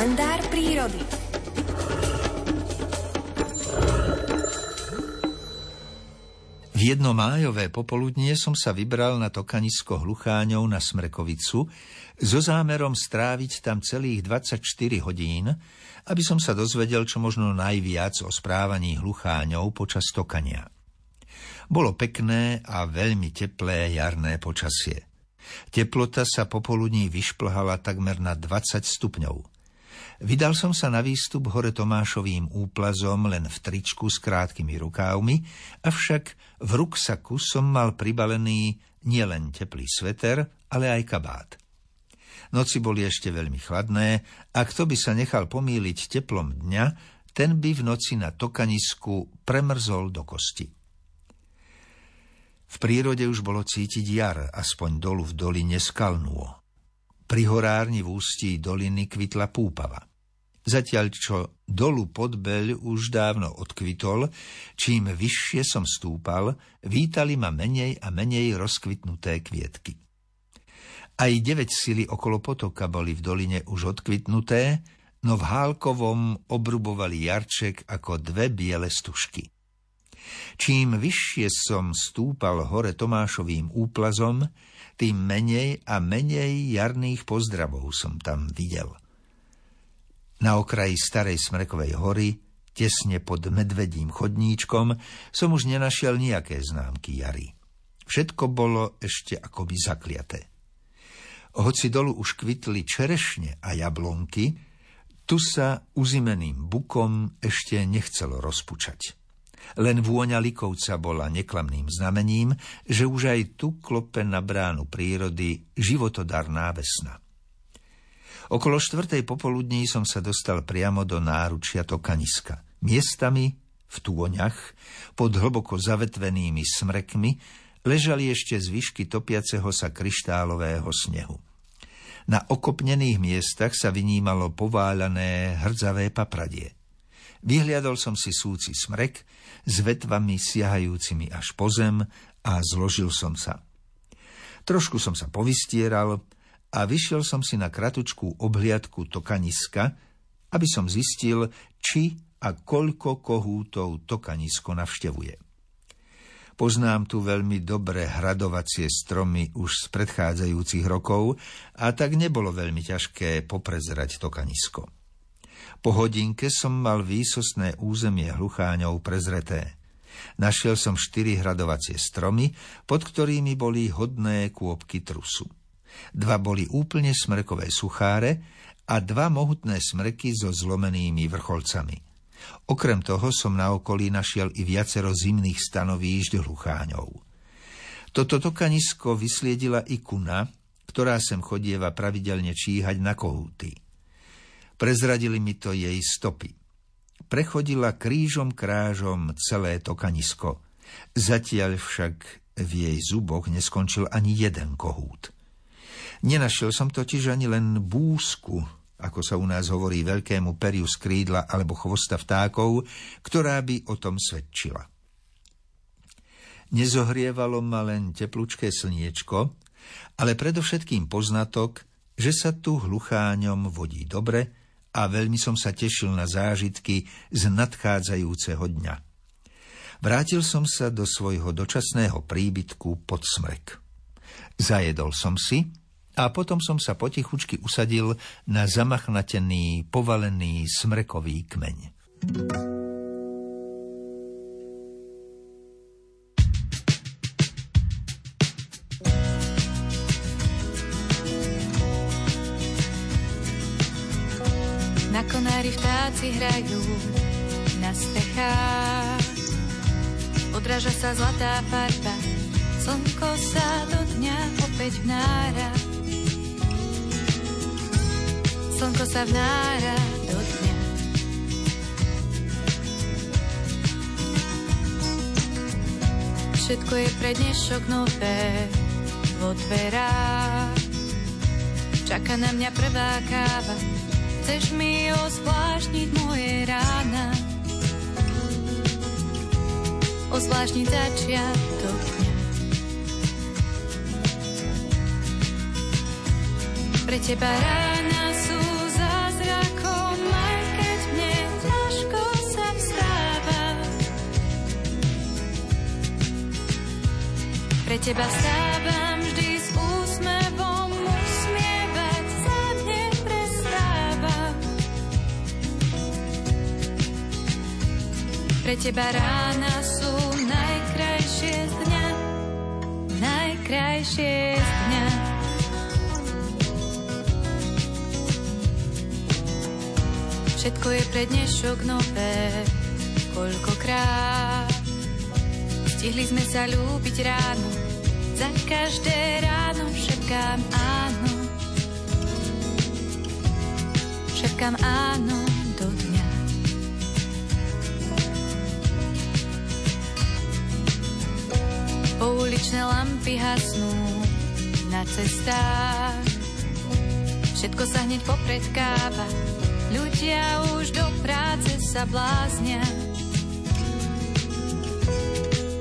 Kalendár prírody. V jedno májové popoludnie som sa vybral na tokanisko Hlucháňov na Smrekovicu so zámerom stráviť tam celých 24 hodín, aby som sa dozvedel čo možno najviac o správaní Hlucháňov počas tokania. Bolo pekné a veľmi teplé jarné počasie. Teplota sa popoludní vyšplhala takmer na 20 stupňov. Vydal som sa na výstup hore Tomášovým úplazom len v tričku s krátkými rukávmi, avšak v ruksaku som mal pribalený nielen teplý sveter, ale aj kabát. Noci boli ešte veľmi chladné a kto by sa nechal pomýliť teplom dňa, ten by v noci na tokanisku premrzol do kosti. V prírode už bolo cítiť jar, aspoň dolu v doline Skalnúo. Pri horárni v ústí doliny kvitla púpava. Zatiaľ, čo dolu Podbeľ už dávno odkvitol, čím vyššie som stúpal, vítali ma menej a menej rozkvitnuté kvietky. Aj deväť sily okolo potoka boli v doline už odkvitnuté, no v Hálkovom obrubovali jarček ako dve biele stužky. Čím vyššie som stúpal hore Tomášovým úplazom, tým menej a menej jarných pozdravov som tam videl. Na okraji starej Smrekovej hory, tesne pod medvedím chodníčkom, som už nenašiel nejaké známky jary. Všetko bolo ešte akoby zakliaté. Hoci dolu už kvitli čerešne a jablonky, tu sa uzimeným bukom ešte nechcelo rozpučať. Len vôňa likovca bola neklamným znamením, že už aj tu klope na bránu prírody životodarná vesna. Okolo štvrtej popoludní som sa dostal priamo do náručia Tokaniska. Miestami, v túňach, pod hlboko zavetvenými smrekmi, ležali ešte zvyšky topiaceho sa kryštálového snehu. Na okopnených miestach sa vynímalo pováľané hrdzavé papradie. Vyhliadol som si súci smrek s vetvami siahajúcimi až po zem a zložil som sa. Trošku som sa povystieral, a vyšiel som si na kratučkú obhliadku tokaniska, aby som zistil, či a koľko kohútov tokanisko navštevuje. Poznám tu veľmi dobré hradovacie stromy už z predchádzajúcich rokov a tak nebolo veľmi ťažké poprezrať tokanisko. Po hodinke som mal výsostné územie hlucháňov prezreté. Našiel som štyri hradovacie stromy, pod ktorými boli hodné kôpky trusu. Dva boli úplne smrkové sucháre a dva mohutné smrky so zlomenými vrcholcami. Okrem toho som na okolí našiel i viacero zimných stanovíšť hlucháňov. Toto tokanisko vysliedila i kuna, ktorá sem chodieva pravidelne číhať na kohúty. Prezradili mi to jej stopy. Prechodila krížom krážom celé tokanisko. Zatiaľ však v jej zuboch neskončil ani jeden kohút. Nenašiel som totiž ani len búsku, ako sa u nás hovorí veľkému periu z krídla alebo chvosta vtákov, ktorá by o tom svedčila. Nezohrievalo ma len teplúčké slniečko, ale predovšetkým poznatok, že sa tu hlucháňom vodí dobre a veľmi som sa tešil na zážitky z nadchádzajúceho dňa. Vrátil som sa do svojho dočasného príbytku pod smrek. Zajedol som si a potom som sa potichučky usadil na zamachnatený, povalený smrekový kmeň. Na vtáci hrajú na stechách. Odráža sa zlatá farba, slnko sa do dňa opäť vnára. slnko sa vnára do dňa. Všetko je pre dnešok nové vo dverách. Čaká na mňa prvá káva, Chceš mi ozvláštniť moje rána? Ozvláštniť začiatok dňa. Pre teba rána sú zázrakom Aj keď mne ťažko sa vstáva. Pre teba stávam vždy Pre teba rána sú najkrajšie z dňa, najkrajšie z dňa. Všetko je pre dnešok nové, koľkokrát. Stihli sme sa ľúbiť ráno, za každé ráno šepkám áno. Šepkám áno Pouličné lampy hasnú na cestách. Všetko sa hneď popredkáva, ľudia už do práce sa bláznia.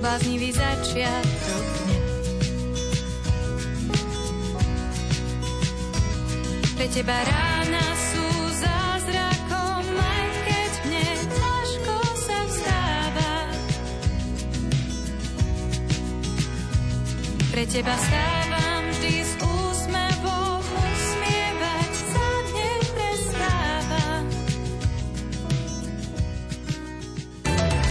Bláznivý začiatok dňa. Pre teba rána Pre teba stávam vždy s